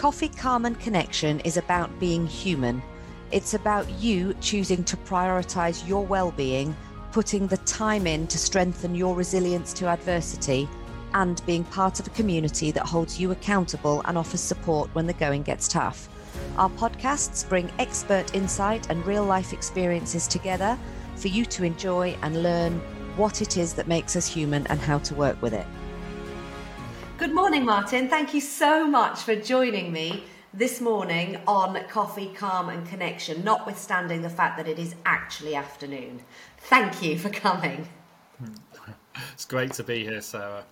Coffee, Calm and Connection is about being human. It's about you choosing to prioritize your well being, putting the time in to strengthen your resilience to adversity, and being part of a community that holds you accountable and offers support when the going gets tough. Our podcasts bring expert insight and real life experiences together for you to enjoy and learn what it is that makes us human and how to work with it. Good morning, Martin. Thank you so much for joining me this morning on Coffee, Calm and Connection, notwithstanding the fact that it is actually afternoon. Thank you for coming. It's great to be here, Sarah.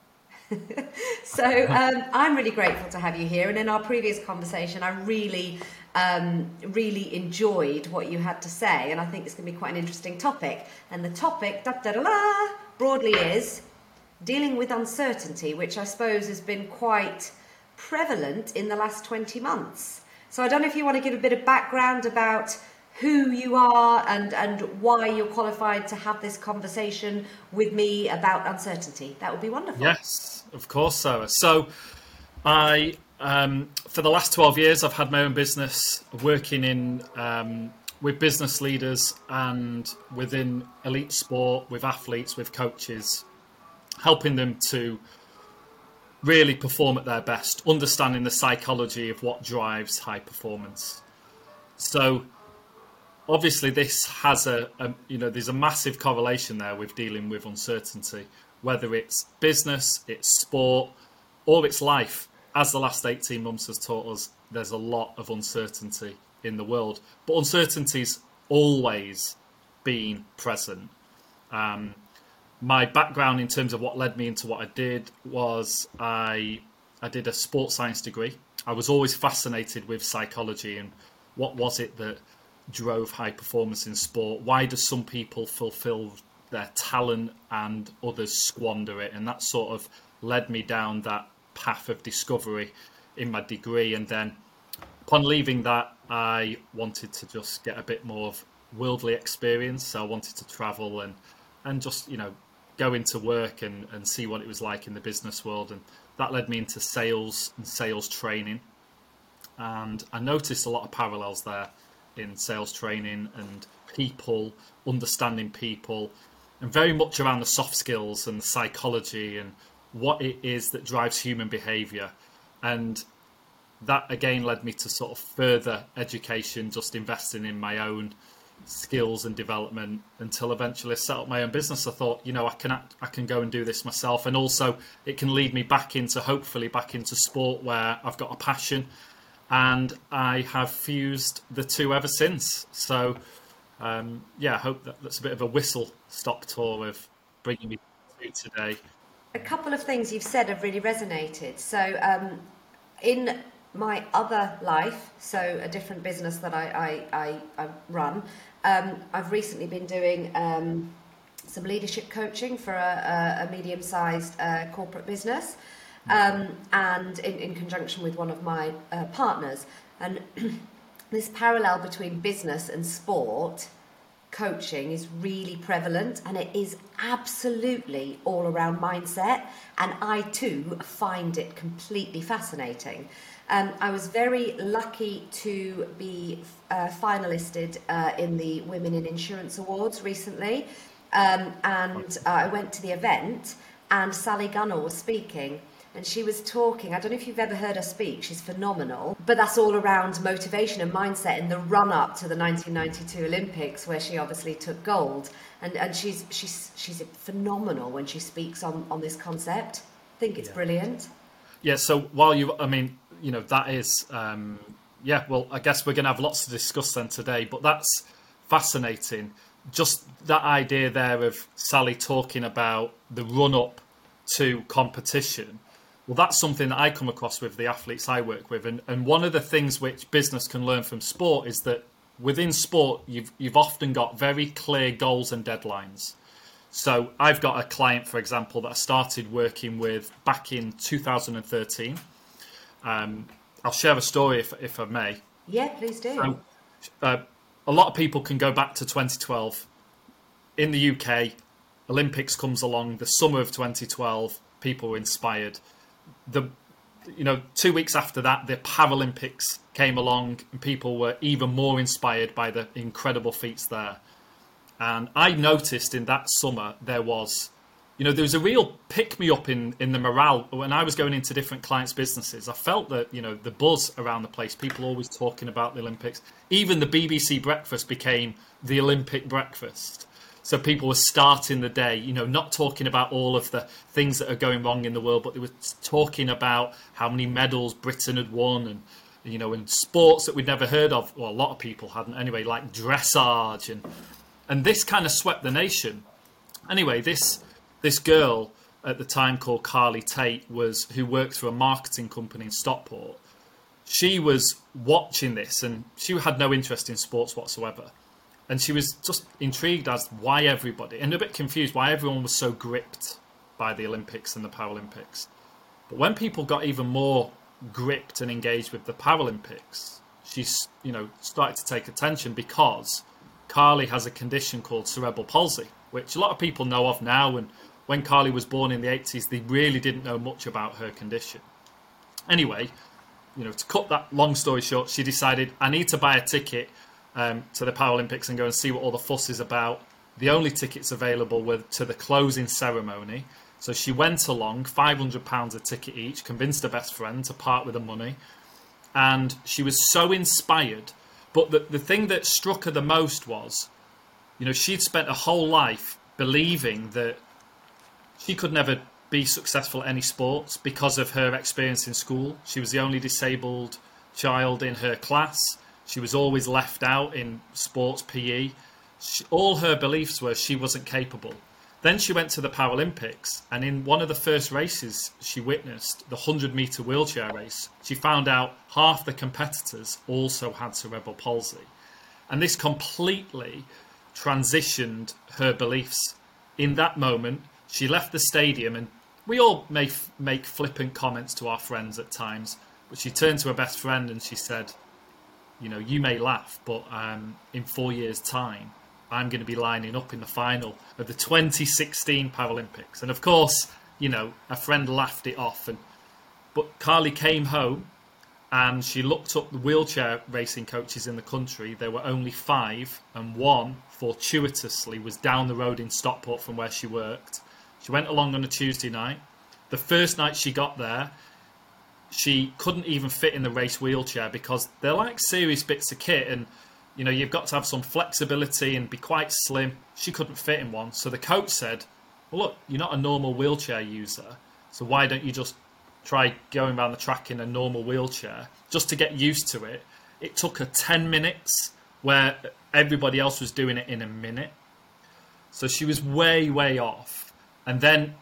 so um, I'm really grateful to have you here. And in our previous conversation, I really, um, really enjoyed what you had to say, and I think it's going to be quite an interesting topic. And the topic, da da da, da broadly is dealing with uncertainty, which I suppose has been quite prevalent in the last 20 months. So I don't know if you want to give a bit of background about who you are and, and why you're qualified to have this conversation with me about uncertainty. That would be wonderful. Yes, of course, Sarah. So I, um, for the last 12 years, I've had my own business working in um, with business leaders and within elite sport, with athletes, with coaches, helping them to really perform at their best, understanding the psychology of what drives high performance. So, obviously, this has a, a, you know there's a massive correlation there with dealing with uncertainty, whether it's business, it's sport, or it's life. As the last 18 months has taught us, there's a lot of uncertainty in the world, but uncertainty's always been present. Um, my background in terms of what led me into what I did was I I did a sports science degree. I was always fascinated with psychology and what was it that drove high performance in sport? Why do some people fulfill their talent and others squander it? And that sort of led me down that path of discovery in my degree. And then upon leaving that, I wanted to just get a bit more of worldly experience. So I wanted to travel and and just you know go into work and, and see what it was like in the business world. And that led me into sales and sales training. And I noticed a lot of parallels there in sales training and people, understanding people, and very much around the soft skills and the psychology and what it is that drives human behavior. And that again led me to sort of further education, just investing in my own skills and development until eventually I set up my own business. I thought, you know, I can I can go and do this myself, and also it can lead me back into hopefully back into sport where I've got a passion, and I have fused the two ever since. So, um, yeah, I hope that that's a bit of a whistle stop tour of bringing me to today. A couple of things you've said have really resonated. So, um, in my other life, so a different business that I, I, I, I run, um, I've recently been doing um, some leadership coaching for a, a, a medium sized uh, corporate business um, and in, in conjunction with one of my uh, partners. And this parallel between business and sport coaching is really prevalent and it is absolutely all around mindset. And I too find it completely fascinating. Um, I was very lucky to be uh, finalisted uh, in the Women in Insurance Awards recently. Um, and uh, I went to the event, and Sally Gunnell was speaking. And she was talking. I don't know if you've ever heard her speak. She's phenomenal. But that's all around motivation and mindset in the run up to the 1992 Olympics, where she obviously took gold. And, and she's, she's, she's phenomenal when she speaks on, on this concept. I think it's yeah. brilliant. Yeah, so while you, I mean, you know that is um, yeah. Well, I guess we're going to have lots to discuss then today, but that's fascinating. Just that idea there of Sally talking about the run up to competition. Well, that's something that I come across with the athletes I work with, and, and one of the things which business can learn from sport is that within sport you've you've often got very clear goals and deadlines. So I've got a client, for example, that I started working with back in 2013 um, I'll share a story if, if I may. Yeah, please do. So, uh, a lot of people can go back to 2012. In the UK, Olympics comes along, the summer of 2012, people were inspired. The you know, two weeks after that, the Paralympics came along, and people were even more inspired by the incredible feats there. And I noticed in that summer there was, you know, there was a real pick me up in in the morale when I was going into different clients' businesses. I felt that you know the buzz around the place, people always talking about the Olympics. Even the BBC breakfast became the Olympic breakfast. So people were starting the day, you know, not talking about all of the things that are going wrong in the world, but they were talking about how many medals Britain had won and you know, in sports that we'd never heard of, well, a lot of people hadn't anyway, like dressage and and this kind of swept the nation. Anyway, this this girl at the time called Carly Tate was who worked for a marketing company in Stockport. She was watching this and she had no interest in sports whatsoever and she was just intrigued as why everybody and a bit confused why everyone was so gripped by the Olympics and the Paralympics. But when people got even more gripped and engaged with the Paralympics, she's you know started to take attention because Carly has a condition called cerebral palsy, which a lot of people know of now. And when Carly was born in the 80s, they really didn't know much about her condition. Anyway, you know, to cut that long story short, she decided I need to buy a ticket um, to the Paralympics and go and see what all the fuss is about. The only tickets available were to the closing ceremony. So she went along, £500 a ticket each, convinced her best friend to part with the money. And she was so inspired. But the, the thing that struck her the most was, you know, she'd spent a whole life believing that she could never be successful at any sports because of her experience in school. She was the only disabled child in her class. She was always left out in sports PE. She, all her beliefs were she wasn't capable. Then she went to the Paralympics, and in one of the first races she witnessed, the 100 metre wheelchair race, she found out half the competitors also had cerebral palsy. And this completely transitioned her beliefs. In that moment, she left the stadium, and we all may f- make flippant comments to our friends at times, but she turned to her best friend and she said, you know, you may laugh, but um, in four years' time, I'm going to be lining up in the final of the 2016 Paralympics. And of course, you know, a friend laughed it off. And but Carly came home and she looked up the wheelchair racing coaches in the country. There were only five, and one fortuitously was down the road in Stockport from where she worked. She went along on a Tuesday night. The first night she got there, she couldn't even fit in the race wheelchair because they're like serious bits of kit and you know you've got to have some flexibility and be quite slim. She couldn't fit in one. So the coach said well look you're not a normal wheelchair user so why don't you just try going around the track in a normal wheelchair? Just to get used to it it took her 10 minutes where everybody else was doing it in a minute. So she was way way off and then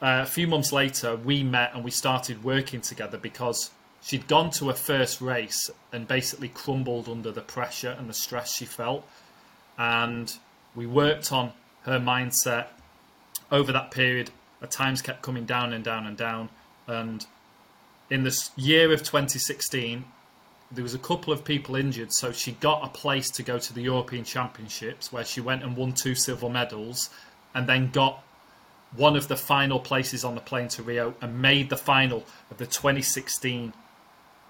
uh, a few months later, we met and we started working together because she'd gone to her first race and basically crumbled under the pressure and the stress she felt. And we worked on her mindset over that period. Her times kept coming down and down and down. And in this year of 2016, there was a couple of people injured, so she got a place to go to the European Championships, where she went and won two silver medals, and then got one of the final places on the plane to Rio and made the final of the 2016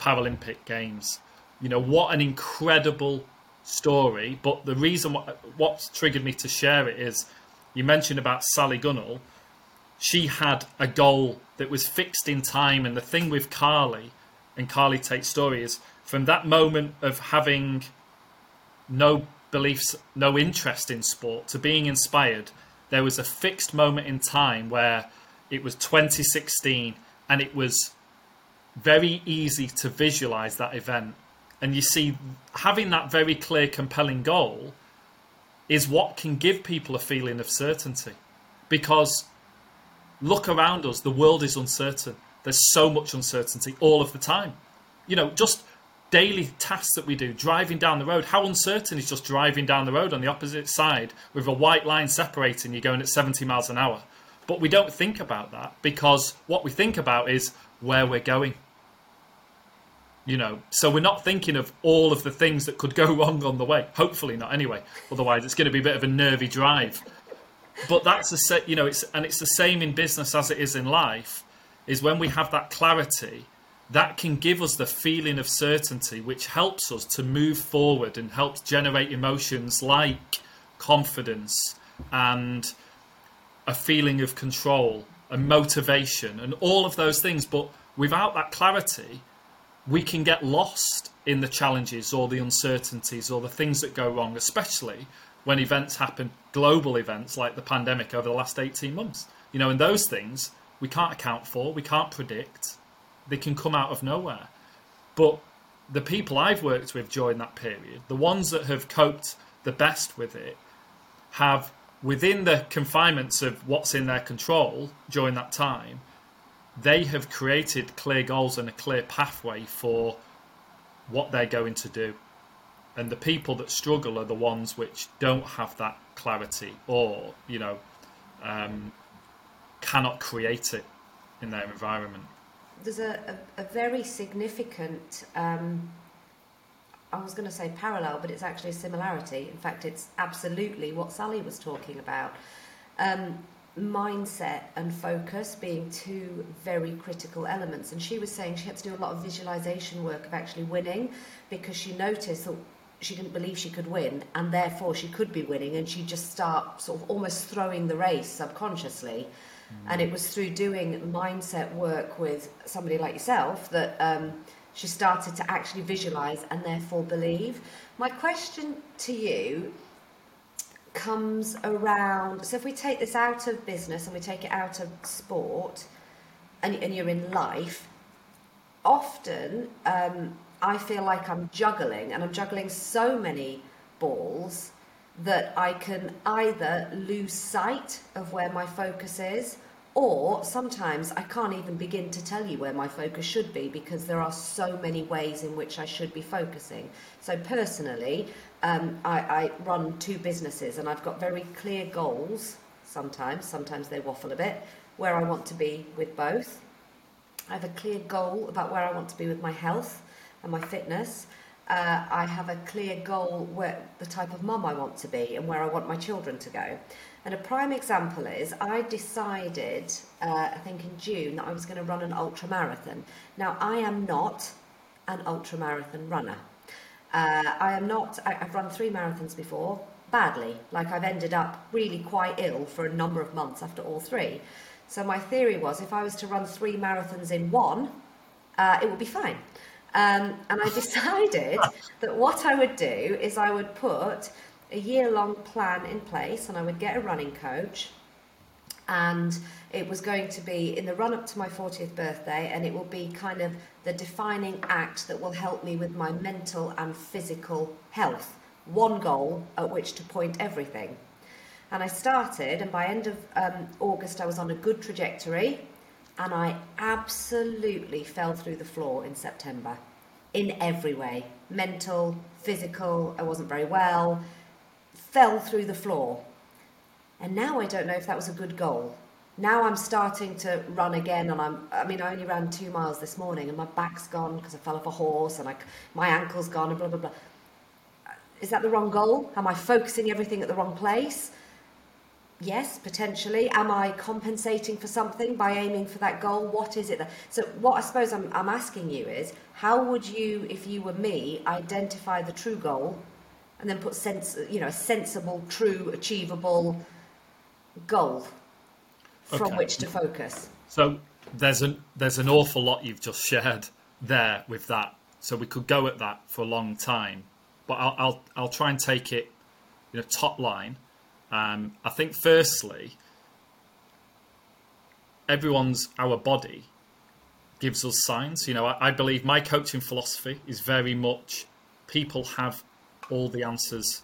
Paralympic Games. You know, what an incredible story. But the reason what, what triggered me to share it is you mentioned about Sally Gunnell. She had a goal that was fixed in time. And the thing with Carly and Carly Tate's story is from that moment of having no beliefs, no interest in sport to being inspired there was a fixed moment in time where it was 2016 and it was very easy to visualize that event. And you see, having that very clear, compelling goal is what can give people a feeling of certainty. Because look around us, the world is uncertain. There's so much uncertainty all of the time. You know, just daily tasks that we do, driving down the road. How uncertain is just driving down the road on the opposite side with a white line separating you going at 70 miles an hour? But we don't think about that because what we think about is where we're going. You know, so we're not thinking of all of the things that could go wrong on the way. Hopefully not, anyway. Otherwise, it's going to be a bit of a nervy drive. But that's a you know, it's and it's the same in business as it is in life. Is when we have that clarity that can give us the feeling of certainty, which helps us to move forward and helps generate emotions like confidence and a feeling of control and motivation and all of those things. But without that clarity, we can get lost in the challenges or the uncertainties or the things that go wrong, especially when events happen, global events like the pandemic over the last 18 months. You know, and those things we can't account for, we can't predict, they can come out of nowhere. But the people I've worked with during that period, the ones that have coped the best with it, have within the confinements of what's in their control during that time, they have created clear goals and a clear pathway for what they're going to do. And the people that struggle are the ones which don't have that clarity or, you know, um, cannot create it in their environment. There's a, a, a very significant, um, I was going to say parallel, but it's actually a similarity. In fact, it's absolutely what Sally was talking about. Um, mindset and focus being two very critical elements. And she was saying she had to do a lot of visualization work of actually winning because she noticed that she didn't believe she could win and therefore she could be winning and she'd just start sort of almost throwing the race subconsciously. And it was through doing mindset work with somebody like yourself that um, she started to actually visualize and therefore believe. My question to you comes around. So if we take this out of business and we take it out of sport, and, and you're in life, often um, I feel like I'm juggling, and I'm juggling so many balls that I can either lose sight of where my focus is, or sometimes I can't even begin to tell you where my focus should be because there are so many ways in which I should be focusing. So, personally, um, I, I run two businesses and I've got very clear goals sometimes, sometimes they waffle a bit, where I want to be with both. I have a clear goal about where I want to be with my health and my fitness. Uh, I have a clear goal where the type of mum I want to be and where I want my children to go. And a prime example is I decided, uh, I think in June, that I was going to run an ultra marathon. Now, I am not an ultra marathon runner. Uh, I am not, I, I've run three marathons before, badly. Like I've ended up really quite ill for a number of months after all three. So my theory was if I was to run three marathons in one, uh, it would be fine. Um, and I decided that what I would do is I would put a year long plan in place and I would get a running coach. And it was going to be in the run up to my 40th birthday and it will be kind of the defining act that will help me with my mental and physical health. One goal at which to point everything. And i started and by end of um, august i was on a good trajectory and i absolutely fell through the floor in september in every way mental physical i wasn't very well fell through the floor and now I don't know if that was a good goal. Now I'm starting to run again, and I'm, I mean, I only ran two miles this morning, and my back's gone because I fell off a horse, and I, my ankle's gone, and blah, blah, blah. Is that the wrong goal? Am I focusing everything at the wrong place? Yes, potentially. Am I compensating for something by aiming for that goal? What is it that? So, what I suppose I'm, I'm asking you is, how would you, if you were me, identify the true goal, and then put sense, you know, a sensible, true, achievable goal from okay. which to focus. So there's an there's an awful lot you've just shared there with that. So we could go at that for a long time, but I'll I'll, I'll try and take it, you know, top line. Um, I think firstly, everyone's our body gives us signs. You know, I, I believe my coaching philosophy is very much people have all the answers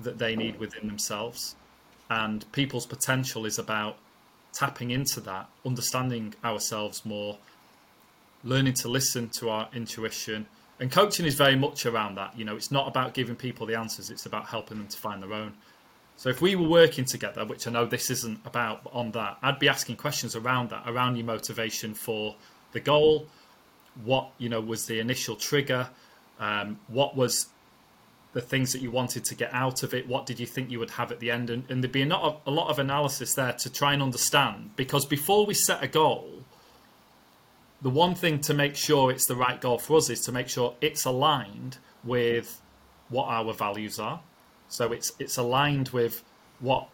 that they need within themselves and people's potential is about tapping into that, understanding ourselves more, learning to listen to our intuition. And coaching is very much around that. You know, it's not about giving people the answers, it's about helping them to find their own. So if we were working together, which I know this isn't about on that, I'd be asking questions around that, around your motivation for the goal, what, you know, was the initial trigger, um, what was the things that you wanted to get out of it. What did you think you would have at the end? And, and there'd be a lot, of, a lot of analysis there to try and understand. Because before we set a goal, the one thing to make sure it's the right goal for us is to make sure it's aligned with what our values are. So it's it's aligned with what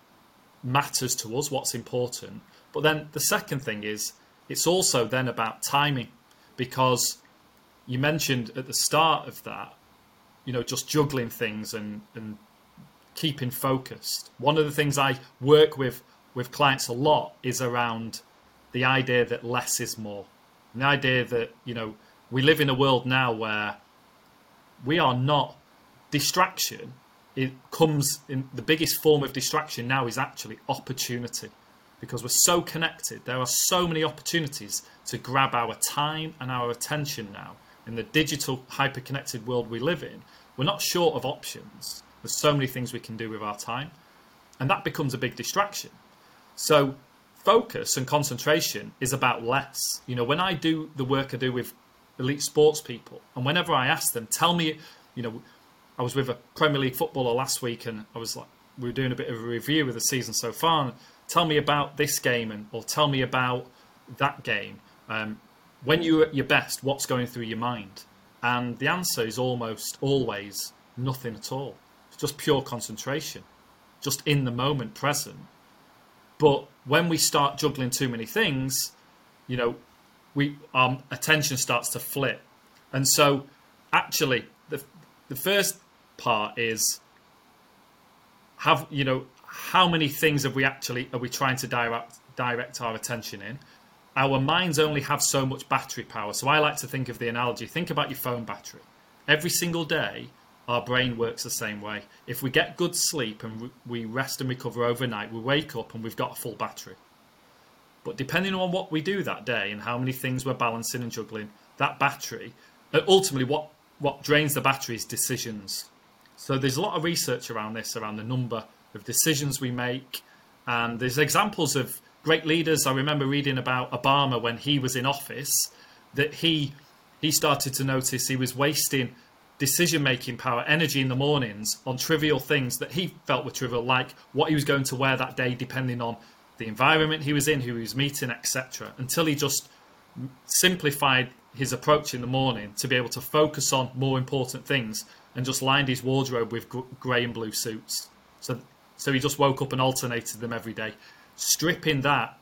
matters to us, what's important. But then the second thing is it's also then about timing because you mentioned at the start of that, you know, just juggling things and, and keeping focused. One of the things I work with with clients a lot is around the idea that less is more. The idea that, you know, we live in a world now where we are not distraction it comes in the biggest form of distraction now is actually opportunity. Because we're so connected there are so many opportunities to grab our time and our attention now. In the digital hyper connected world we live in we're not short of options. There's so many things we can do with our time and that becomes a big distraction. So focus and concentration is about less. You know when i do the work i do with elite sports people and whenever i ask them tell me you know I was with a Premier League footballer last week, and I was like, we were doing a bit of a review of the season so far. And tell me about this game, and or tell me about that game. Um, when you're at your best, what's going through your mind? And the answer is almost always nothing at all. It's just pure concentration, just in the moment, present. But when we start juggling too many things, you know, we our attention starts to flip. And so, actually, the first part is have you know how many things have we actually are we trying to direct direct our attention in? Our minds only have so much battery power. So i like to think of the analogy think about your phone battery. Every single day our brain works the same way. If we get good sleep and we rest and recover overnight we wake up and we've got a full battery. But depending on what we do that day and how many things we're balancing and juggling that battery uh, ultimately what what drains the battery is decisions so there's a lot of research around this, around the number of decisions we make. And there's examples of great leaders. I remember reading about Obama when he was in office, that he he started to notice he was wasting decision making power, energy in the mornings on trivial things that he felt were trivial, like what he was going to wear that day, depending on the environment he was in, who he was meeting, etc. Until he just simplified his approach in the morning to be able to focus on more important things and just lined his wardrobe with grey and blue suits. So, so he just woke up and alternated them every day, stripping that,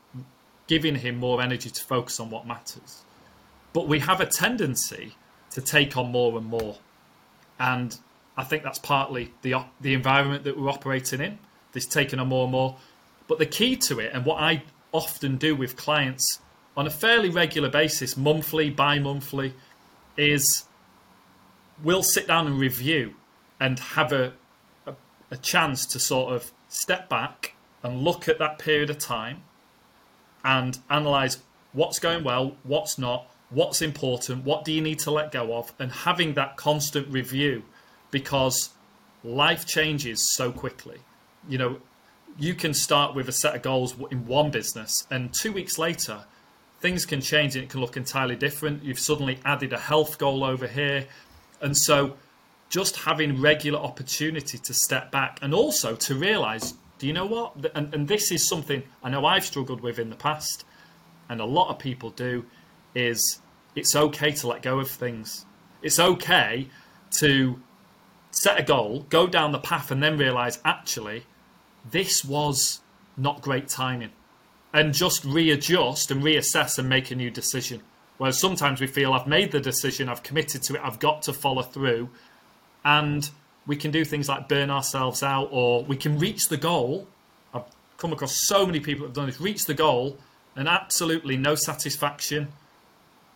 giving him more energy to focus on what matters. But we have a tendency to take on more and more, and I think that's partly the the environment that we're operating in. This taking on more and more. But the key to it, and what I often do with clients on a fairly regular basis, monthly, bi-monthly, is we'll sit down and review and have a, a, a chance to sort of step back and look at that period of time and analyze what's going well, what's not, what's important, what do you need to let go of, and having that constant review because life changes so quickly. You know, you can start with a set of goals in one business, and two weeks later, things can change and it can look entirely different. You've suddenly added a health goal over here, and so just having regular opportunity to step back and also to realize, do you know what? And, and this is something I know I've struggled with in the past, and a lot of people do, is it's okay to let go of things. It's okay to set a goal, go down the path, and then realize actually this was not great timing. And just readjust and reassess and make a new decision. Whereas sometimes we feel I've made the decision, I've committed to it, I've got to follow through. And we can do things like burn ourselves out or we can reach the goal. I've come across so many people who have done this, reach the goal and absolutely no satisfaction.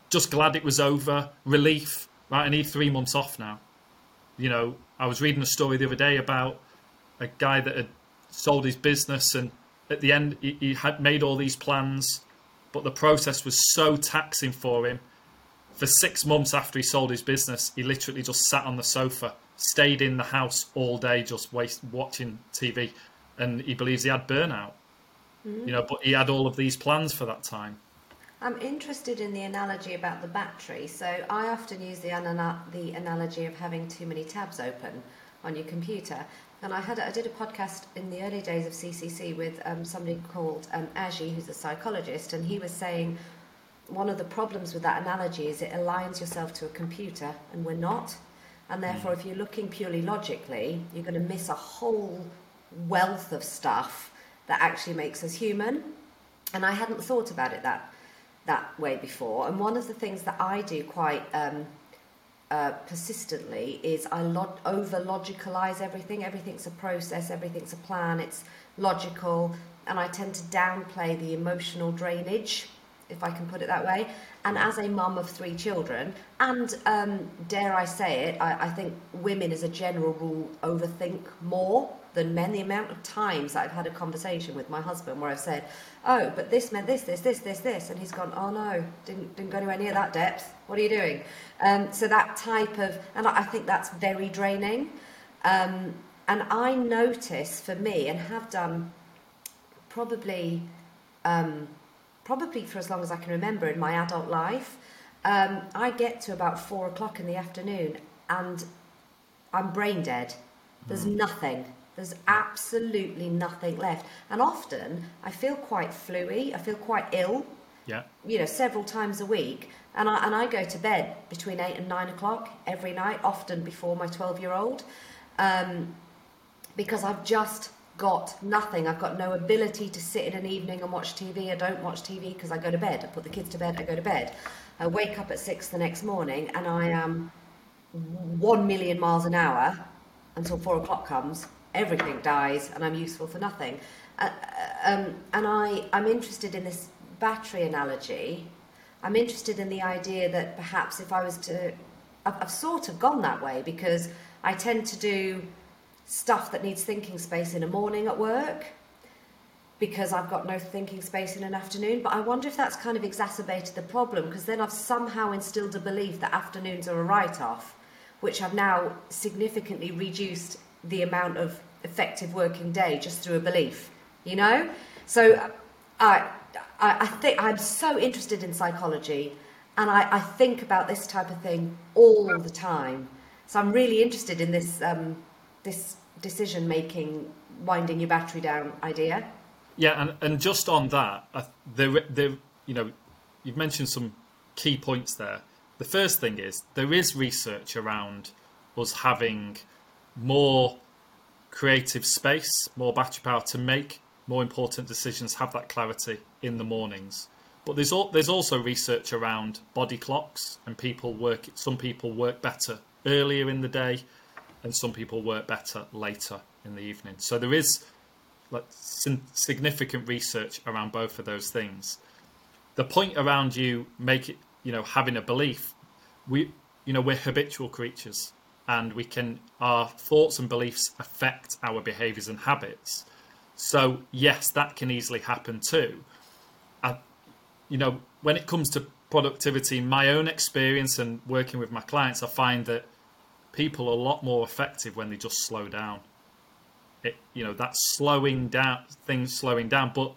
Just glad it was over, relief. Right, I need three months off now. You know, I was reading a story the other day about a guy that had sold his business and at the end he, he had made all these plans but the process was so taxing for him. For six months after he sold his business, he literally just sat on the sofa, stayed in the house all day, just waste, watching TV, and he believes he had burnout. Mm-hmm. You know, but he had all of these plans for that time. I'm interested in the analogy about the battery. So I often use the, the analogy of having too many tabs open on your computer. And I had I did a podcast in the early days of CCC with um, somebody called um, Aji, who's a psychologist, and he was saying one of the problems with that analogy is it aligns yourself to a computer, and we're not. And therefore, if you're looking purely logically, you're going to miss a whole wealth of stuff that actually makes us human. And I hadn't thought about it that that way before. And one of the things that I do quite um, uh, persistently is I log- over logicalize everything. Everything's a process, everything's a plan, it's logical, and I tend to downplay the emotional drainage, if I can put it that way. And as a mum of three children, and um, dare I say it, I, I think women as a general rule overthink more than men. The amount of times I've had a conversation with my husband where I've said, "Oh, but this meant this, this, this, this, this," and he's gone, "Oh no, didn't didn't go anywhere near that depth. What are you doing?" Um, so that type of, and I think that's very draining. Um, and I notice for me, and have done probably, um, probably for as long as I can remember in my adult life. Um, I get to about four o'clock in the afternoon, and I'm brain dead. There's mm. nothing. There's absolutely nothing left. And often I feel quite fluey, I feel quite ill. Yeah. You know, several times a week. And I, and I go to bed between eight and nine o'clock every night, often before my 12 year old, um, because I've just got nothing. I've got no ability to sit in an evening and watch TV. I don't watch TV because I go to bed. I put the kids to bed, I go to bed. I wake up at six the next morning and I am one million miles an hour until four o'clock comes everything dies and I'm useful for nothing. Uh, uh, um, and I, I'm interested in this battery analogy. I'm interested in the idea that perhaps if I was to, I've, I've sort of gone that way because I tend to do stuff that needs thinking space in a morning at work because I've got no thinking space in an afternoon. But I wonder if that's kind of exacerbated the problem because then I've somehow instilled a belief that afternoons are a write off, which I've now significantly reduced the amount of effective working day just through a belief, you know? So I, I, I think I'm so interested in psychology and I, I, think about this type of thing all the time. So I'm really interested in this, um, this decision making, winding your battery down idea. Yeah, and, and just on that, there, there, you know, you've mentioned some key points there. The first thing is there is research around us having more creative space, more battery power to make more important decisions, have that clarity in the mornings. But there's all, there's also research around body clocks and people work. Some people work better earlier in the day, and some people work better later in the evening. So there is like significant research around both of those things. The point around you make it, you know, having a belief, we, you know, we're habitual creatures and we can our thoughts and beliefs affect our behaviors and habits. So yes that can easily happen too. I, you know when it comes to productivity my own experience and working with my clients i find that people are a lot more effective when they just slow down. It you know that's slowing down things slowing down but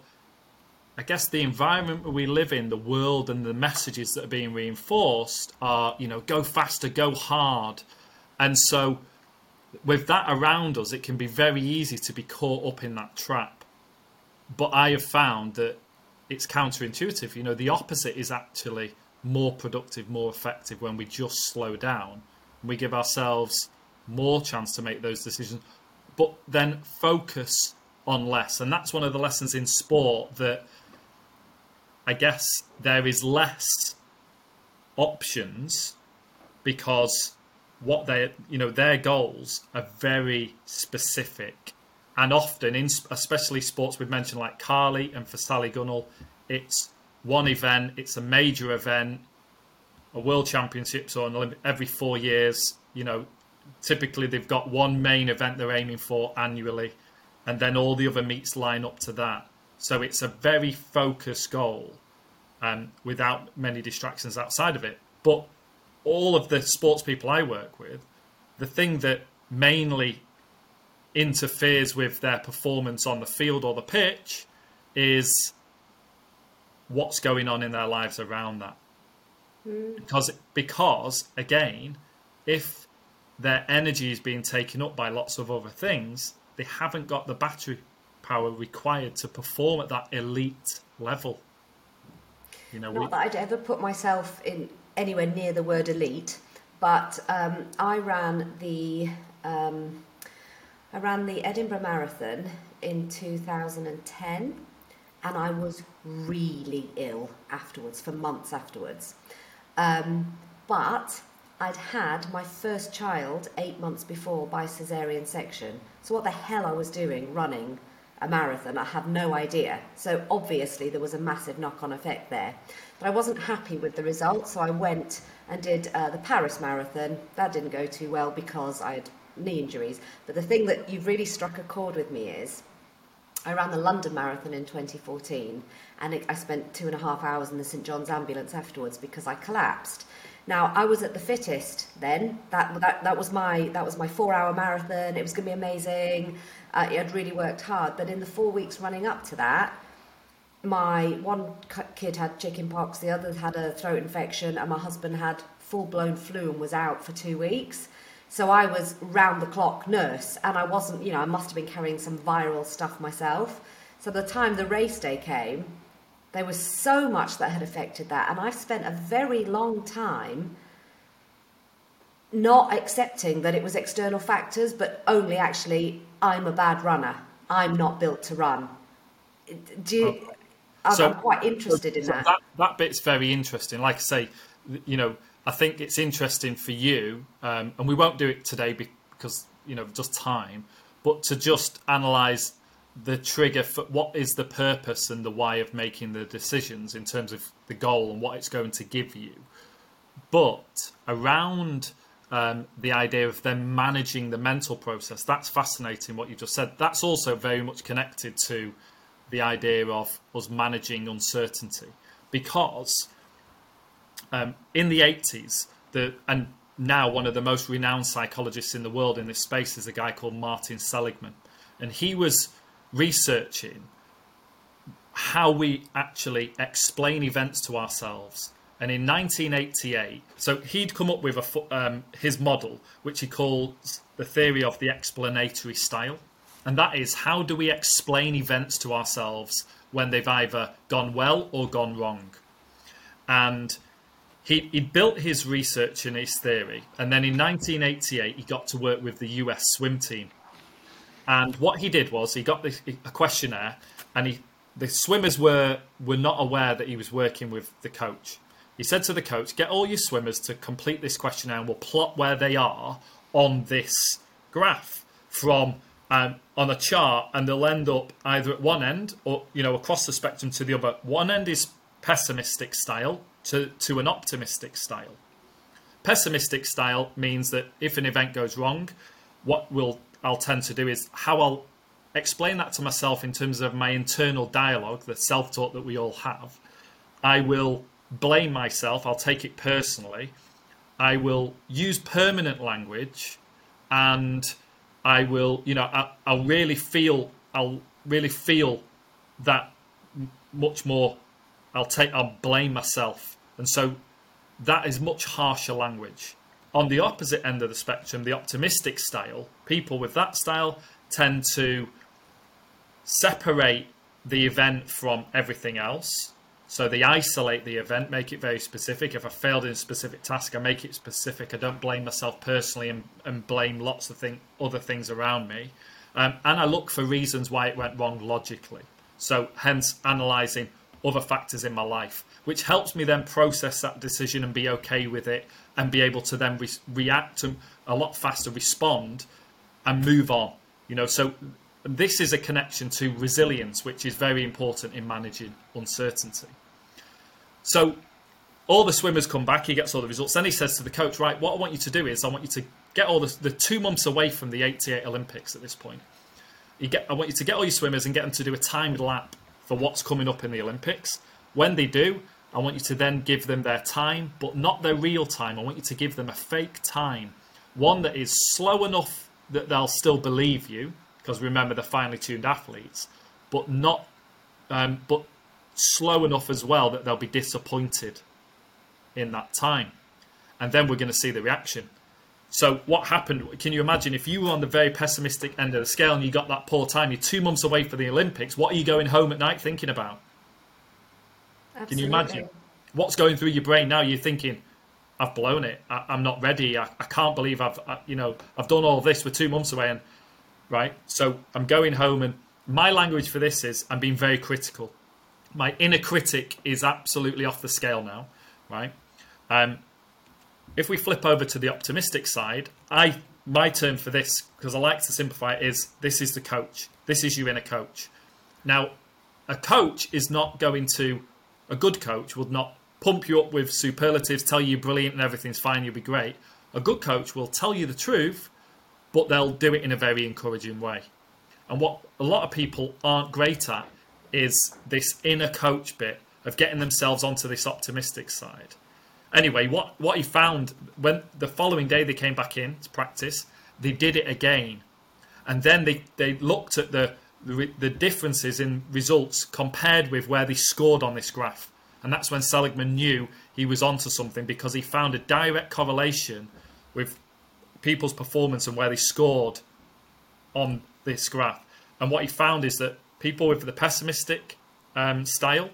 I guess the environment we live in, the world and the messages that are being reinforced are, you know, go faster, go hard, and so, with that around us, it can be very easy to be caught up in that trap. But I have found that it's counterintuitive. You know, the opposite is actually more productive, more effective when we just slow down. We give ourselves more chance to make those decisions, but then focus on less. And that's one of the lessons in sport that I guess there is less options because what they you know their goals are very specific. And often in especially sports we've mentioned like Carly and for Sally Gunnell it's one event it's a major event a world championships or an Olympic every 4 years you know. Typically they've got one main event they're aiming for annually and then all the other meets line up to that. So it's a very focused goal um, without many distractions outside of it. But all of the sports people I work with, the thing that mainly interferes with their performance on the field or the pitch is what's going on in their lives around that. Mm. Because because again, if their energy is being taken up by lots of other things, they haven't got the battery power required to perform at that elite level. You know, Not we, that I'd ever put myself in anywhere near the word elite, but um, I ran the um, I ran the Edinburgh Marathon in 2010, and I was really ill afterwards for months afterwards. Um, but I'd had my first child eight months before by cesarean section. So what the hell I was doing running a marathon, I have no idea. So obviously there was a massive knock-on effect there. But I wasn't happy with the results, so I went and did uh, the Paris Marathon. That didn't go too well because I had knee injuries. But the thing that you've really struck a chord with me is I ran the London Marathon in 2014 and it, I spent two and a half hours in the St John's ambulance afterwards because I collapsed. Now I was at the fittest then. That that, that was my that was my four hour marathon. It was going to be amazing. Uh, I'd really worked hard, but in the four weeks running up to that, my one kid had chicken pox, the other had a throat infection, and my husband had full blown flu and was out for two weeks. So I was round the clock nurse, and I wasn't, you know, I must have been carrying some viral stuff myself. So by the time the race day came, there was so much that had affected that, and I spent a very long time not accepting that it was external factors, but only actually I'm a bad runner. I'm not built to run. Do you, okay. I'm, so, I'm quite interested in so that. that. That bit's very interesting. Like I say, you know, I think it's interesting for you, um, and we won't do it today because you know just time, but to just analyze the trigger for what is the purpose and the why of making the decisions in terms of the goal and what it's going to give you. But around um, the idea of them managing the mental process, that's fascinating what you just said. That's also very much connected to the idea of us managing uncertainty because um, in the 80s, the, and now one of the most renowned psychologists in the world in this space is a guy called Martin Seligman. And he was researching how we actually explain events to ourselves. And in 1988, so he'd come up with a, um, his model, which he calls the theory of the explanatory style. And that is how do we explain events to ourselves when they've either gone well or gone wrong? And he, he built his research and his theory. And then in 1988, he got to work with the US swim team. And what he did was he got this, a questionnaire, and he, the swimmers were, were not aware that he was working with the coach. He said to the coach, Get all your swimmers to complete this questionnaire and we'll plot where they are on this graph from um, on a chart, and they'll end up either at one end or you know across the spectrum to the other. One end is pessimistic style to, to an optimistic style. Pessimistic style means that if an event goes wrong, what will I'll tend to do is how I'll explain that to myself in terms of my internal dialogue, the self-talk that we all have. I will blame myself. I'll take it personally. I will use permanent language, and I will, you know, I, will really feel, I'll really feel that much more. I'll take, I'll blame myself, and so that is much harsher language. On the opposite end of the spectrum, the optimistic style, people with that style tend to separate the event from everything else so they isolate the event, make it very specific. If I failed in a specific task, I make it specific. I don't blame myself personally and, and blame lots of thing, other things around me. Um, and I look for reasons why it went wrong logically. So hence analysing other factors in my life, which helps me then process that decision and be okay with it and be able to then re- react and a lot faster, respond and move on. You know, so this is a connection to resilience, which is very important in managing uncertainty. So all the swimmers come back, he gets all the results. Then he says to the coach, Right, what I want you to do is I want you to get all the, the two months away from the 88 Olympics at this point. Get, I want you to get all your swimmers and get them to do a timed lap for what's coming up in the Olympics. When they do, I want you to then give them their time, but not their real time. I want you to give them a fake time, one that is slow enough that they'll still believe you, because remember they're finely tuned athletes, but not, um, but slow enough as well that they'll be disappointed in that time. And then we're going to see the reaction. So, what happened? Can you imagine if you were on the very pessimistic end of the scale and you got that poor time, you're two months away for the Olympics, what are you going home at night thinking about? Absolutely. Can you imagine? what's going through your brain now? You're thinking, I've blown it. I, am not ready. I, I, can't believe I've, I, you know, I've done all this. We're two months away, and right. So I'm going home, and my language for this is I'm being very critical. My inner critic is absolutely off the scale now, right? Um, if we flip over to the optimistic side, I my term for this because I like to simplify it is this is the coach. This is your inner coach. Now, a coach is not going to a good coach would not pump you up with superlatives, tell you you're brilliant and everything's fine, you'll be great. A good coach will tell you the truth, but they'll do it in a very encouraging way. And what a lot of people aren't great at is this inner coach bit of getting themselves onto this optimistic side. Anyway, what, what he found when the following day they came back in to practice, they did it again. And then they, they looked at the, the, the differences in results compared with where they scored on this graph. And that's when Seligman knew he was onto something because he found a direct correlation with people's performance and where they scored on this graph. And what he found is that people with the pessimistic um, style,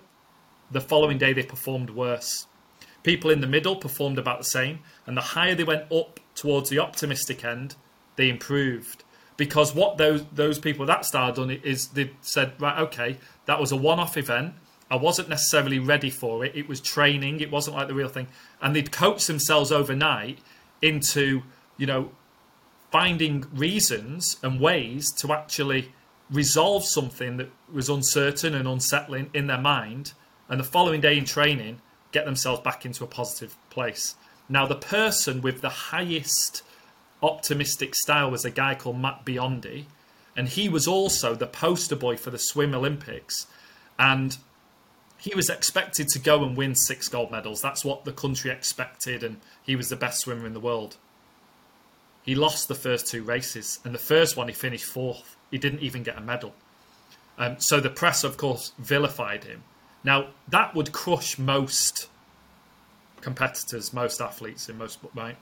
the following day they performed worse. People in the middle performed about the same, and the higher they went up towards the optimistic end, they improved. Because what those those people that style done is they said, right, okay, that was a one-off event. I wasn't necessarily ready for it. It was training. It wasn't like the real thing. And they'd coach themselves overnight into, you know, finding reasons and ways to actually resolve something that was uncertain and unsettling in their mind. And the following day in training, get themselves back into a positive place. Now, the person with the highest optimistic style was a guy called Matt Biondi, and he was also the poster boy for the Swim Olympics. And he was expected to go and win six gold medals. That's what the country expected, and he was the best swimmer in the world. He lost the first two races, and the first one he finished fourth. He didn't even get a medal. Um, so the press, of course, vilified him. Now that would crush most competitors, most athletes in most right.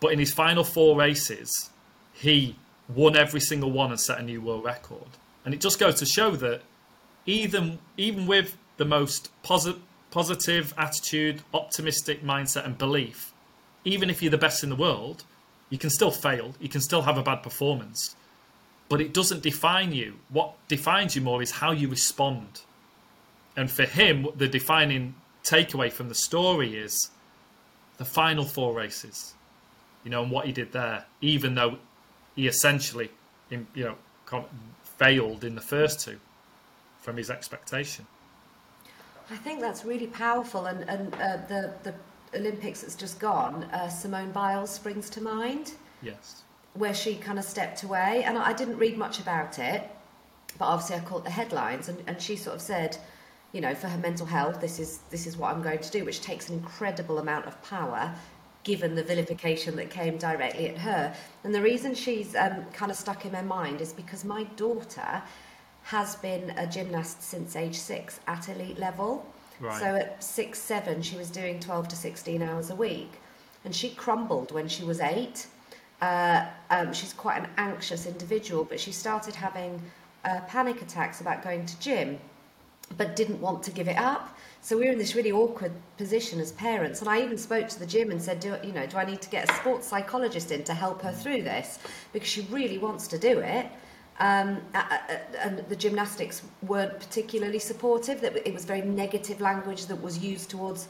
But in his final four races, he won every single one and set a new world record. And it just goes to show that even even with the most posi- positive attitude, optimistic mindset, and belief, even if you're the best in the world, you can still fail. You can still have a bad performance. But it doesn't define you. What defines you more is how you respond. And for him, the defining takeaway from the story is the final four races, you know, and what he did there, even though he essentially, you know, failed in the first two from his expectation. I think that's really powerful, and, and uh, the the Olympics that's just gone, uh, Simone Biles springs to mind. Yes. Where she kind of stepped away, and I didn't read much about it, but obviously I caught the headlines, and, and she sort of said, you know, for her mental health, this is this is what I'm going to do, which takes an incredible amount of power, given the vilification that came directly at her. And the reason she's um, kind of stuck in my mind is because my daughter has been a gymnast since age six at elite level. Right. So at six, seven, she was doing 12 to 16 hours a week. And she crumbled when she was eight. Uh, um, she's quite an anxious individual, but she started having uh, panic attacks about going to gym, but didn't want to give it up. So we were in this really awkward position as parents. And I even spoke to the gym and said, do, you know, do I need to get a sports psychologist in to help her through this? Because she really wants to do it. Um, and the gymnastics weren't particularly supportive. That it was very negative language that was used towards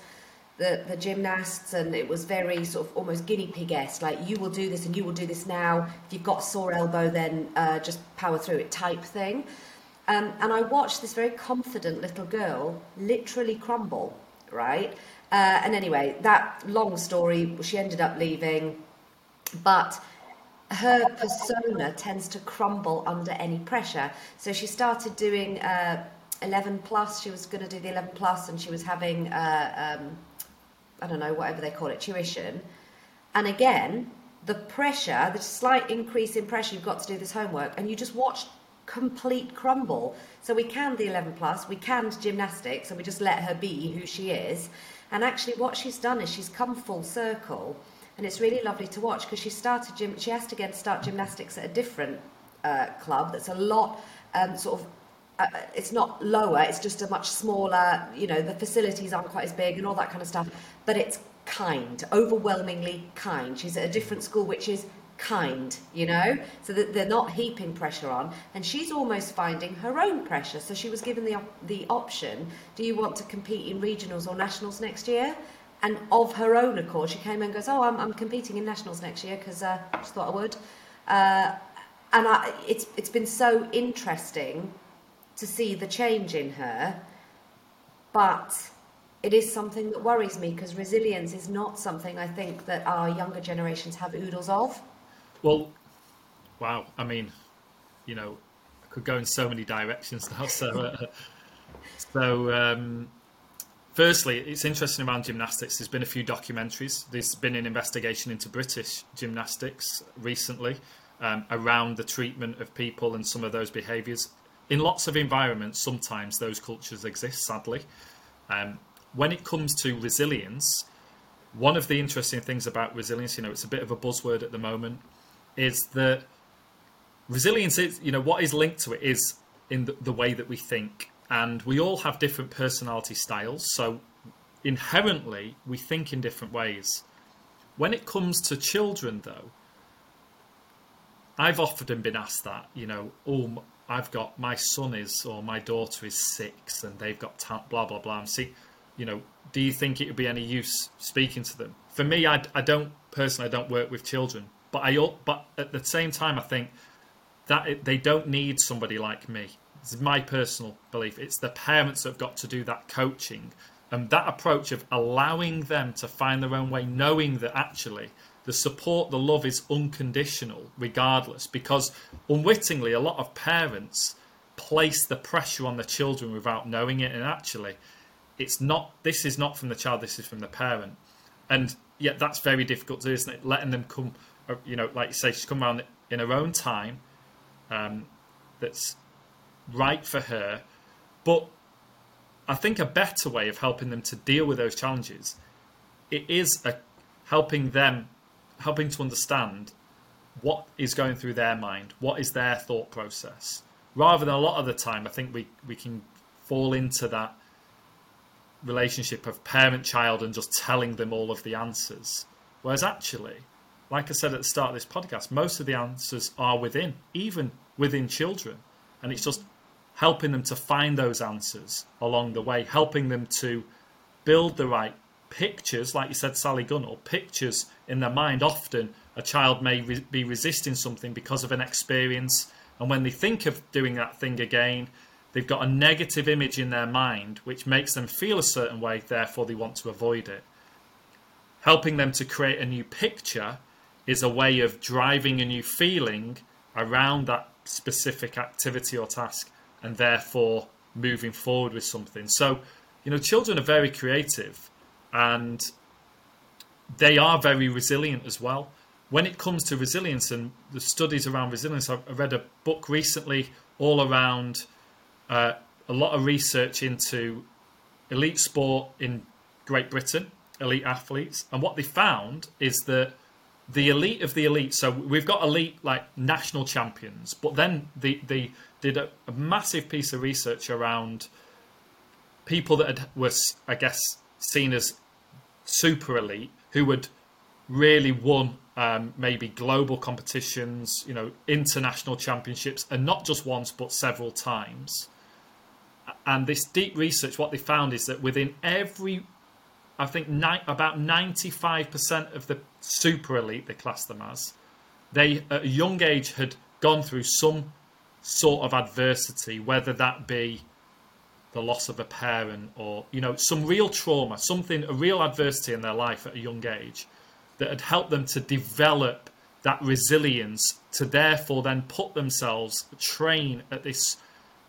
the, the gymnasts, and it was very sort of almost guinea pig-esque, like you will do this and you will do this now. If you've got sore elbow, then uh, just power through it type thing. Um, and I watched this very confident little girl literally crumble, right? Uh, and anyway, that long story, she ended up leaving, but her persona tends to crumble under any pressure. So she started doing uh, 11 plus. She was going to do the 11 plus, and she was having, uh, um, I don't know, whatever they call it, tuition. And again, the pressure, the slight increase in pressure, you've got to do this homework, and you just watch complete crumble. So we canned the 11 plus, we canned gymnastics, and we just let her be who she is. And actually, what she's done is she's come full circle and it's really lovely to watch because she started gym. She has to again start gymnastics at a different uh, club that's a lot um, sort of uh, it's not lower. It's just a much smaller. You know, the facilities aren't quite as big and all that kind of stuff. But it's kind, overwhelmingly kind. She's at a different school, which is kind, you know, so that they're not heaping pressure on. And she's almost finding her own pressure. So she was given the op- the option: Do you want to compete in regionals or nationals next year? And of her own accord, she came and goes, "Oh, I'm, I'm competing in nationals next year because uh, I just thought I would." Uh, and I, it's it's been so interesting to see the change in her, but it is something that worries me because resilience is not something I think that our younger generations have oodles of. Well, wow. I mean, you know, I could go in so many directions now. So, uh, so um, firstly, it's interesting around gymnastics. There's been a few documentaries. There's been an investigation into British gymnastics recently um, around the treatment of people and some of those behaviours. In lots of environments, sometimes those cultures exist, sadly. Um, when it comes to resilience, one of the interesting things about resilience, you know, it's a bit of a buzzword at the moment, is that resilience is, you know, what is linked to it is in the, the way that we think. And we all have different personality styles. So inherently, we think in different ways. When it comes to children, though, I've often been asked that, you know, oh, I've got my son is or my daughter is six and they've got ta- blah blah blah. And see, you know, do you think it would be any use speaking to them? For me, I, I don't personally, I don't work with children, but I but at the same time, I think that it, they don't need somebody like me. Is my personal belief. It's the parents that have got to do that coaching and that approach of allowing them to find their own way, knowing that actually the support, the love is unconditional, regardless, because unwittingly, a lot of parents place the pressure on the children without knowing it, and actually, it's not. This is not from the child. This is from the parent, and yet that's very difficult to do, isn't it? Letting them come, uh, you know, like you say, she's come around in her own time. Um, that's right for her, but I think a better way of helping them to deal with those challenges, it is a, helping them helping to understand what is going through their mind, what is their thought process. Rather than a lot of the time, I think we, we can fall into that relationship of parent child and just telling them all of the answers. Whereas actually, like I said at the start of this podcast, most of the answers are within, even within children. And it's just helping them to find those answers along the way, helping them to build the right pictures, like you said, Sally Gunnell, pictures in their mind. Often a child may re- be resisting something because of an experience, and when they think of doing that thing again, they've got a negative image in their mind which makes them feel a certain way, therefore, they want to avoid it. Helping them to create a new picture is a way of driving a new feeling around that specific activity or task and therefore moving forward with something. So, you know, children are very creative and they are very resilient as well. When it comes to resilience and the studies around resilience, I read a book recently all around uh, a lot of research into elite sport in Great Britain, elite athletes, and what they found is that the elite of the elite. So we've got elite like national champions, but then the, they did a, a massive piece of research around people that had, was I guess seen as super elite who had really won um, maybe global competitions, you know, international championships, and not just once but several times. And this deep research, what they found is that within every, I think ni- about ninety-five percent of the super elite, they class them as, they at a young age had gone through some sort of adversity, whether that be the loss of a parent or you know some real trauma something a real adversity in their life at a young age that had helped them to develop that resilience to therefore then put themselves train at this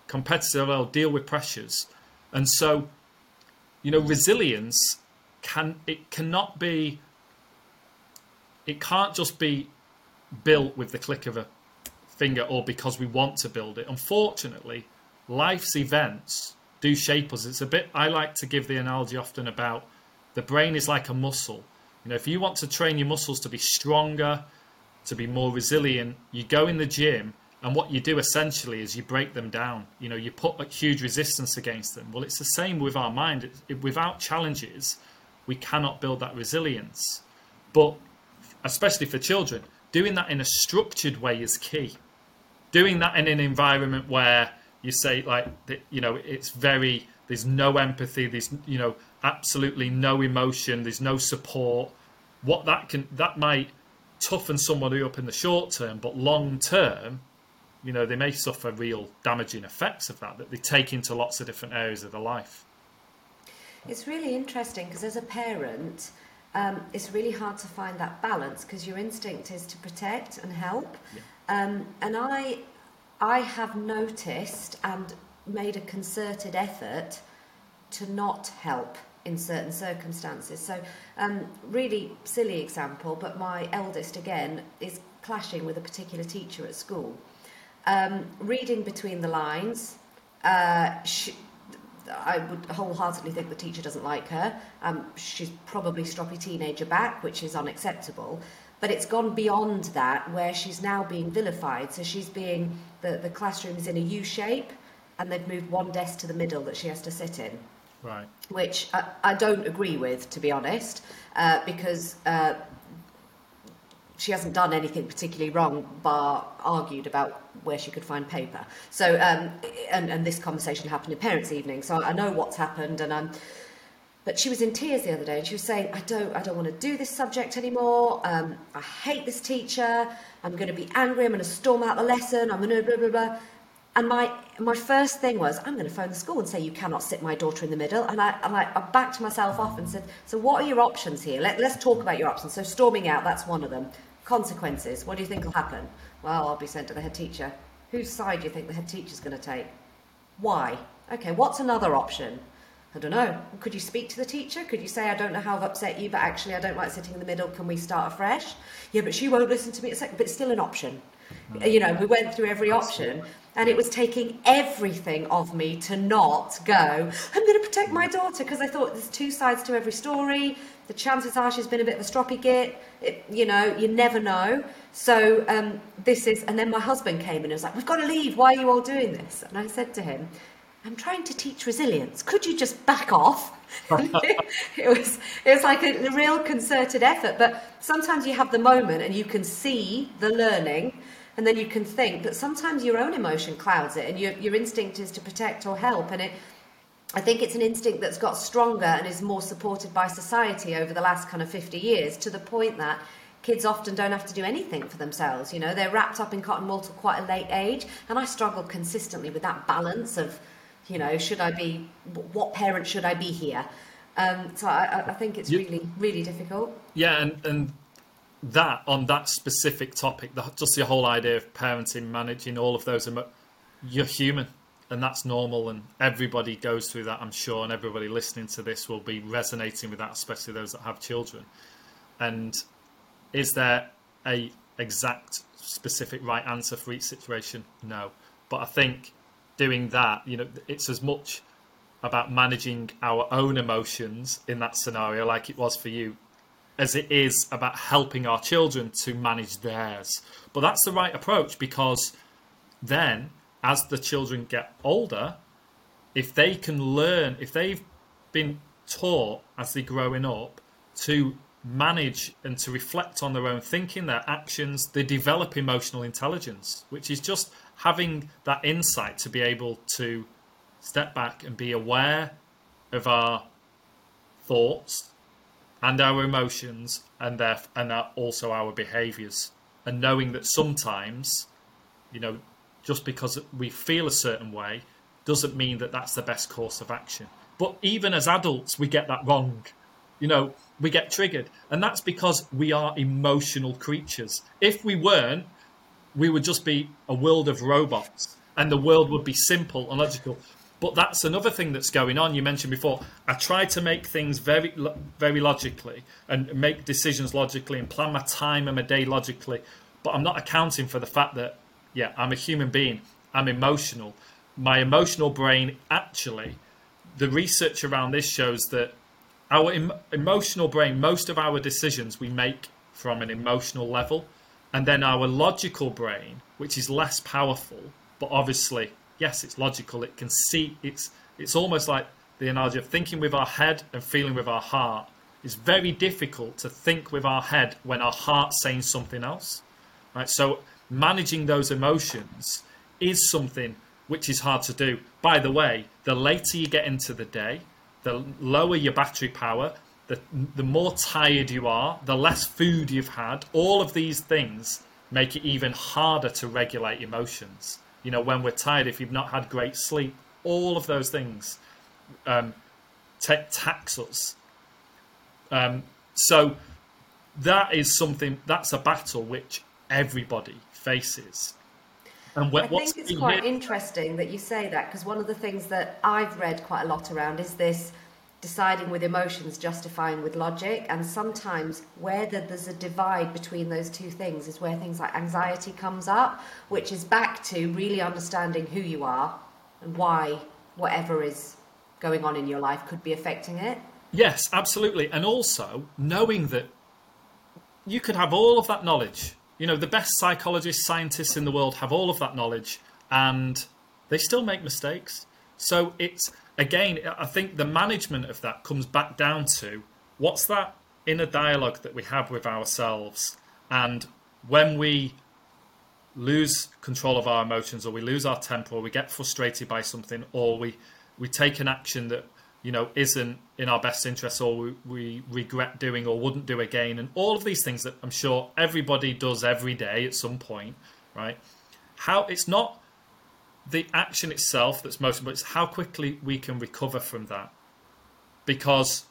competitive level deal with pressures. And so you know resilience can it cannot be it can't just be built with the click of a finger or because we want to build it unfortunately life's events do shape us. It's a bit. I like to give the analogy often about the brain is like a muscle. You know, if you want to train your muscles to be stronger, to be more resilient, you go in the gym And what you do essentially is you break them down. You know, you put a huge resistance against them. Well, it's the same with our mind. It, without challenges, we cannot build that resilience. But especially for children, doing that in a structured way is key. Doing that in an environment where you say like you know it's very there's no empathy there's you know absolutely no emotion there's no support. What that can that might toughen somebody up in the short term but long term you know they may suffer real damaging effects of that that they take into lots of different areas of their life. It's really interesting because as a parent um, it's really hard to find that balance because your instinct is to protect and help. Yeah. Um, and I, I have noticed and made a concerted effort to not help in certain circumstances. So, um, really silly example, but my eldest again is clashing with a particular teacher at school. Um, reading between the lines, uh, she, I would wholeheartedly think the teacher doesn't like her. Um, she's probably stroppy teenager back, which is unacceptable. But it's gone beyond that, where she's now being vilified. So she's being the, the classroom is in a U shape, and they've moved one desk to the middle that she has to sit in. Right. Which I, I don't agree with, to be honest, uh, because uh, she hasn't done anything particularly wrong, bar argued about where she could find paper. So, um, and, and this conversation happened in parents' evening, so I know what's happened, and I'm. But she was in tears the other day, and she was saying, "I don't, I don't want to do this subject anymore. Um, I hate this teacher. I'm going to be angry. I'm going to storm out the lesson. I'm going to blah blah blah." And my my first thing was, I'm going to phone the school and say you cannot sit my daughter in the middle. And I and I, I backed myself off and said, "So what are your options here? Let, let's talk about your options." So storming out, that's one of them. Consequences. What do you think will happen? Well, I'll be sent to the head teacher. Whose side do you think the head teacher's going to take? Why? Okay, what's another option? I don't know. Could you speak to the teacher? Could you say, I don't know how I've upset you, but actually I don't like sitting in the middle. Can we start afresh? Yeah, but she won't listen to me. It's like, but it's still an option. You know, we went through every option and it was taking everything of me to not go, I'm going to protect my daughter because I thought there's two sides to every story. The chances are she's been a bit of a stroppy git. It, you know, you never know. So um, this is, and then my husband came in and was like, We've got to leave. Why are you all doing this? And I said to him, I'm trying to teach resilience. Could you just back off? it was it was like a, real concerted effort. But sometimes you have the moment and you can see the learning, and then you can think. But sometimes your own emotion clouds it, and your your instinct is to protect or help. And it, I think it's an instinct that's got stronger and is more supported by society over the last kind of 50 years, to the point that kids often don't have to do anything for themselves. You know, they're wrapped up in cotton wool at quite a late age, and I struggle consistently with that balance of you know, should I be, what parent should I be here? Um, so I, I, think it's really, really difficult. Yeah, and, and that on that specific topic, the, just the whole idea of parenting, managing all of those, emo- you're human, and that's normal, and everybody goes through that, I'm sure, and everybody listening to this will be resonating with that, especially those that have children. And is there a exact, specific right answer for each situation? No, but I think doing that, you know, it's as much about managing our own emotions in that scenario, like it was for you, as it is about helping our children to manage theirs. But that's the right approach because then, as the children get older, if they can learn, if they've been taught as they're growing up to manage and to reflect on their own thinking, their actions, they develop emotional intelligence, which is just having that insight to be able to step back and be aware of our thoughts and our emotions and their, and our, also our behaviors. And knowing that sometimes you know just because we feel a certain way doesn't mean that that's the best course of action. But even as adults we get that wrong. You know we get triggered. And that's because we are emotional creatures. If we weren't we would just be a world of robots and the world would be simple and logical. But that's another thing that's going on. You mentioned before. I try to make things very, very logically and make decisions logically and plan my time and my day logically. But I'm not accounting for the fact that, yeah, I'm a human being. I'm emotional. My emotional brain actually, the research around this shows that our em- emotional brain, most of our decisions we make from an emotional level and then our logical brain, which is less powerful, but obviously, yes, it's logical. It can see. It's it's almost like the analogy of thinking with our head and feeling with our heart. It's very difficult to think with our head when our heart's saying something else, right? So managing those emotions is something which is hard to do. By the way, the later you get into the day, the lower your battery power, the, the more tired you are, the less food you've had. All of these things make it even harder to regulate emotions. You know, when we're tired, if you've not had great sleep, all of those things um, t- tax us. Um, so that is something, that's a battle which everybody faces. And I think it's quite here... interesting that you say that because one of the things that I've read quite a lot around is this deciding with emotions, justifying with logic, and sometimes where there's a divide between those two things is where things like anxiety comes up, which is back to really understanding who you are and why whatever is going on in your life could be affecting it. Yes, absolutely, and also knowing that you could have all of that knowledge you know, the best psychologists, scientists in the world have all of that knowledge and they still make mistakes. So it's, again, I think the management of that comes back down to what's that inner dialogue that we have with ourselves. And when we lose control of our emotions or we lose our temper or we get frustrated by something or we, we take an action that you know, isn't in our best interest or we, we, regret doing or wouldn't do again. And all of these things that I'm sure everybody does every day at some point, right? How it's not the action itself that's most important, it's how quickly we can recover from that. Because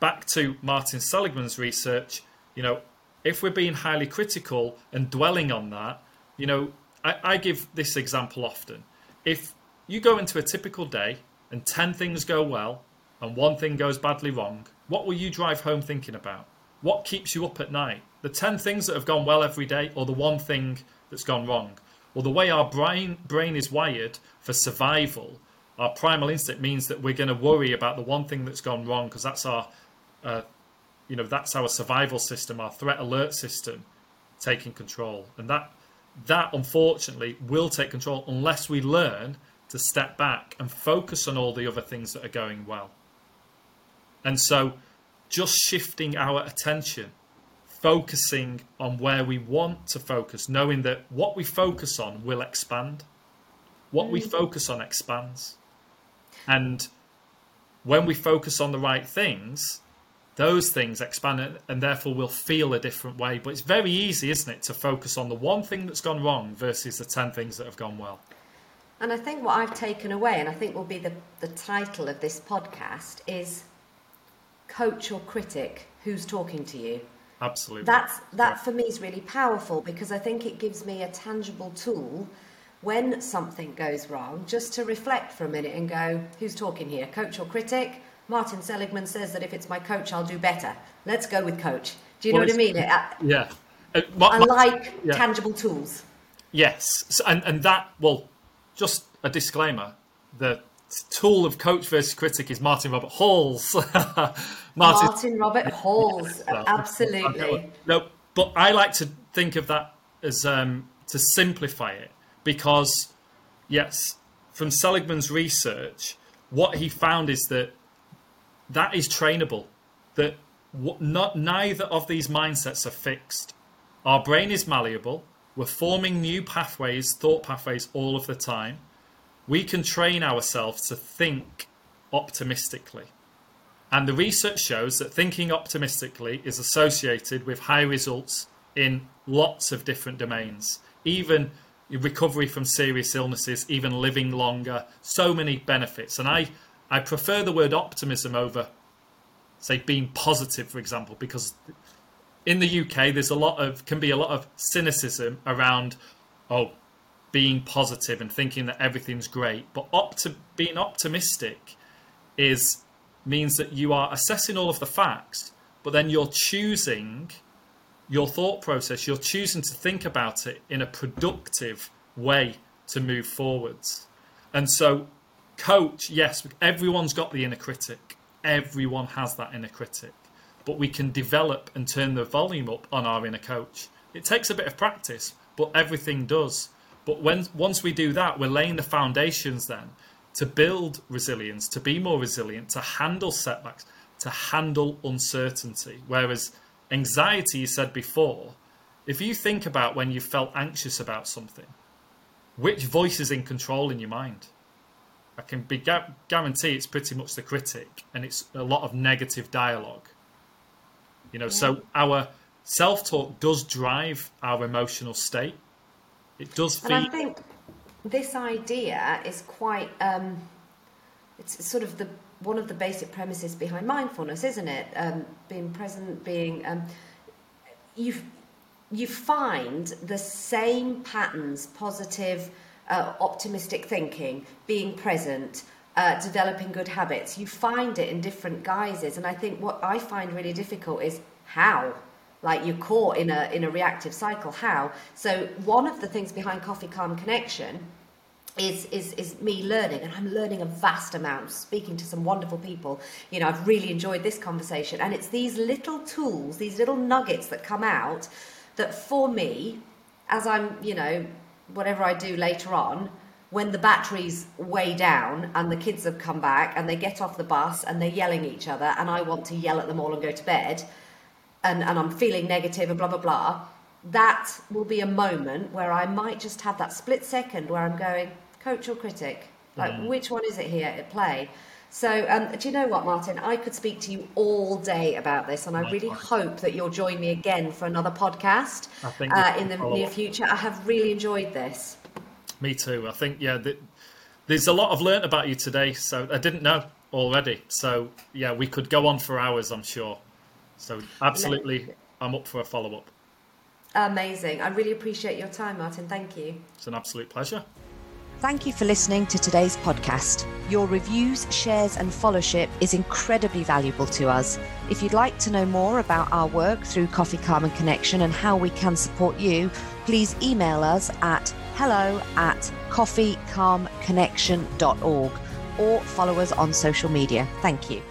back to Martin Seligman's research, you know, if we're being highly critical and dwelling on that, you know, I, I give this example often. If you go into a typical day and 10 things go well and one thing goes badly wrong, what will you drive home thinking about? What keeps you up at night? The 10 things that have gone well every day, or the one thing that's gone wrong? Well, the way our brain, brain is wired for survival, our primal instinct means that we're going to worry about the one thing that's gone wrong because that's our, uh, you know, that's our survival system, our threat alert system taking control. And that, that unfortunately will take control unless we learn to step back and focus on all the other things that are going well. And so just shifting our attention, focusing on where we want to focus, knowing that what we focus on will expand. What we mm. focus on expands. And when we focus on the right things, those things expand and therefore we'll feel a different way. But it's very easy, isn't it, to focus on the one thing that's gone wrong versus the 10 things that have gone well. And I think what I've taken away, and I think will be the, the title of this podcast, is coach or critic who's talking to you. Absolutely. That's that yeah. for me is really powerful because I think it gives me a tangible tool when something goes wrong just to reflect for a minute and go, who's talking here? Coach or critic? Martin Seligman says that if it's my coach, I'll do better. Let's go with coach. Do you well, know what I mean? Uh, yeah. Uh, my, I like yeah. tangible tools. Yes, so, and and that well, just a disclaimer: the tool of coach versus critic is Martin Robert Halls. Martin, Martin Robert Halls, absolutely. No, but I like to think of that as um, to simplify it because, yes, from Seligman's research, what he found is that that is trainable. That not neither of these mindsets are fixed. Our brain is malleable. We're forming new pathways, thought pathways, all of the time we can train ourselves to think optimistically. And the research shows that thinking optimistically is associated with high results in lots of different domains, even recovery from serious illnesses, even living longer, so many benefits. And I, I prefer the word optimism over, say, being positive, for example, because in the UK there's a lot of can be a lot of cynicism around, oh, being positive and thinking that everything's great. But opti- being optimistic is means that you are assessing all of the facts, but then you're choosing your thought process. You're choosing to think about it in a productive way to move forwards. And so, coach, yes, everyone's got the inner critic. Everyone has that inner critic. But we can develop and turn the volume up on our inner coach It takes a bit of practice, but everything does. But when once we do that, we're laying the foundations then to build resilience, to be more resilient, to handle setbacks, to handle uncertainty. Whereas anxiety, you said before, if you think about when you felt anxious about something, which voice is in control in your mind? I can be gu- guarantee it's pretty much the critic, and it's a lot of negative dialogue. You know, yeah. so our self-talk does drive our emotional state. It does. Feed... And I think this idea is quite. Um, it's sort of the one of the basic premises behind mindfulness, isn't it? Um, being present, being um, you you find the same patterns, positive, uh, optimistic thinking, being present, uh, developing good habits. You find it in different guises, and I think what I find really difficult is how. Like you're caught in a in a reactive cycle. How? So one of the things behind Coffee Calm Connection is, is, is me learning, and I'm learning a vast amount, speaking to some wonderful people. You know, I've really enjoyed this conversation, and it's these little tools, these little nuggets that come out that for me, as I'm, you know, whatever I do later on, when the battery's way down and the kids have come back and they get off the bus and they're yelling at each other, and I want to yell at them all and go to bed, and, and I'm feeling negative and blah, blah, blah, that will be a moment where I might just have that split second where I'm going, coach or critic? Like, mm. which one is it here at play? So, um, do you know what, Martin? I could speak to you all day about this, and I really hope that you'll join me again for another podcast uh, in the near future. I have really enjoyed this. Me too. I think, yeah, the, there's a lot I've learnt about you today, so I didn't know already. So, yeah, we could go on for hours, I'm sure. So, absolutely, I'm up for a follow up. Amazing. I really appreciate your time, Martin. Thank you. It's an absolute pleasure. Thank you for listening to today's podcast. Your reviews, shares, and followership is incredibly valuable to us. If you'd like to know more about our work through Coffee Calm Connection and how we can support you, please email us at hello at coffeecalmconnection.org or follow us on social media. Thank you.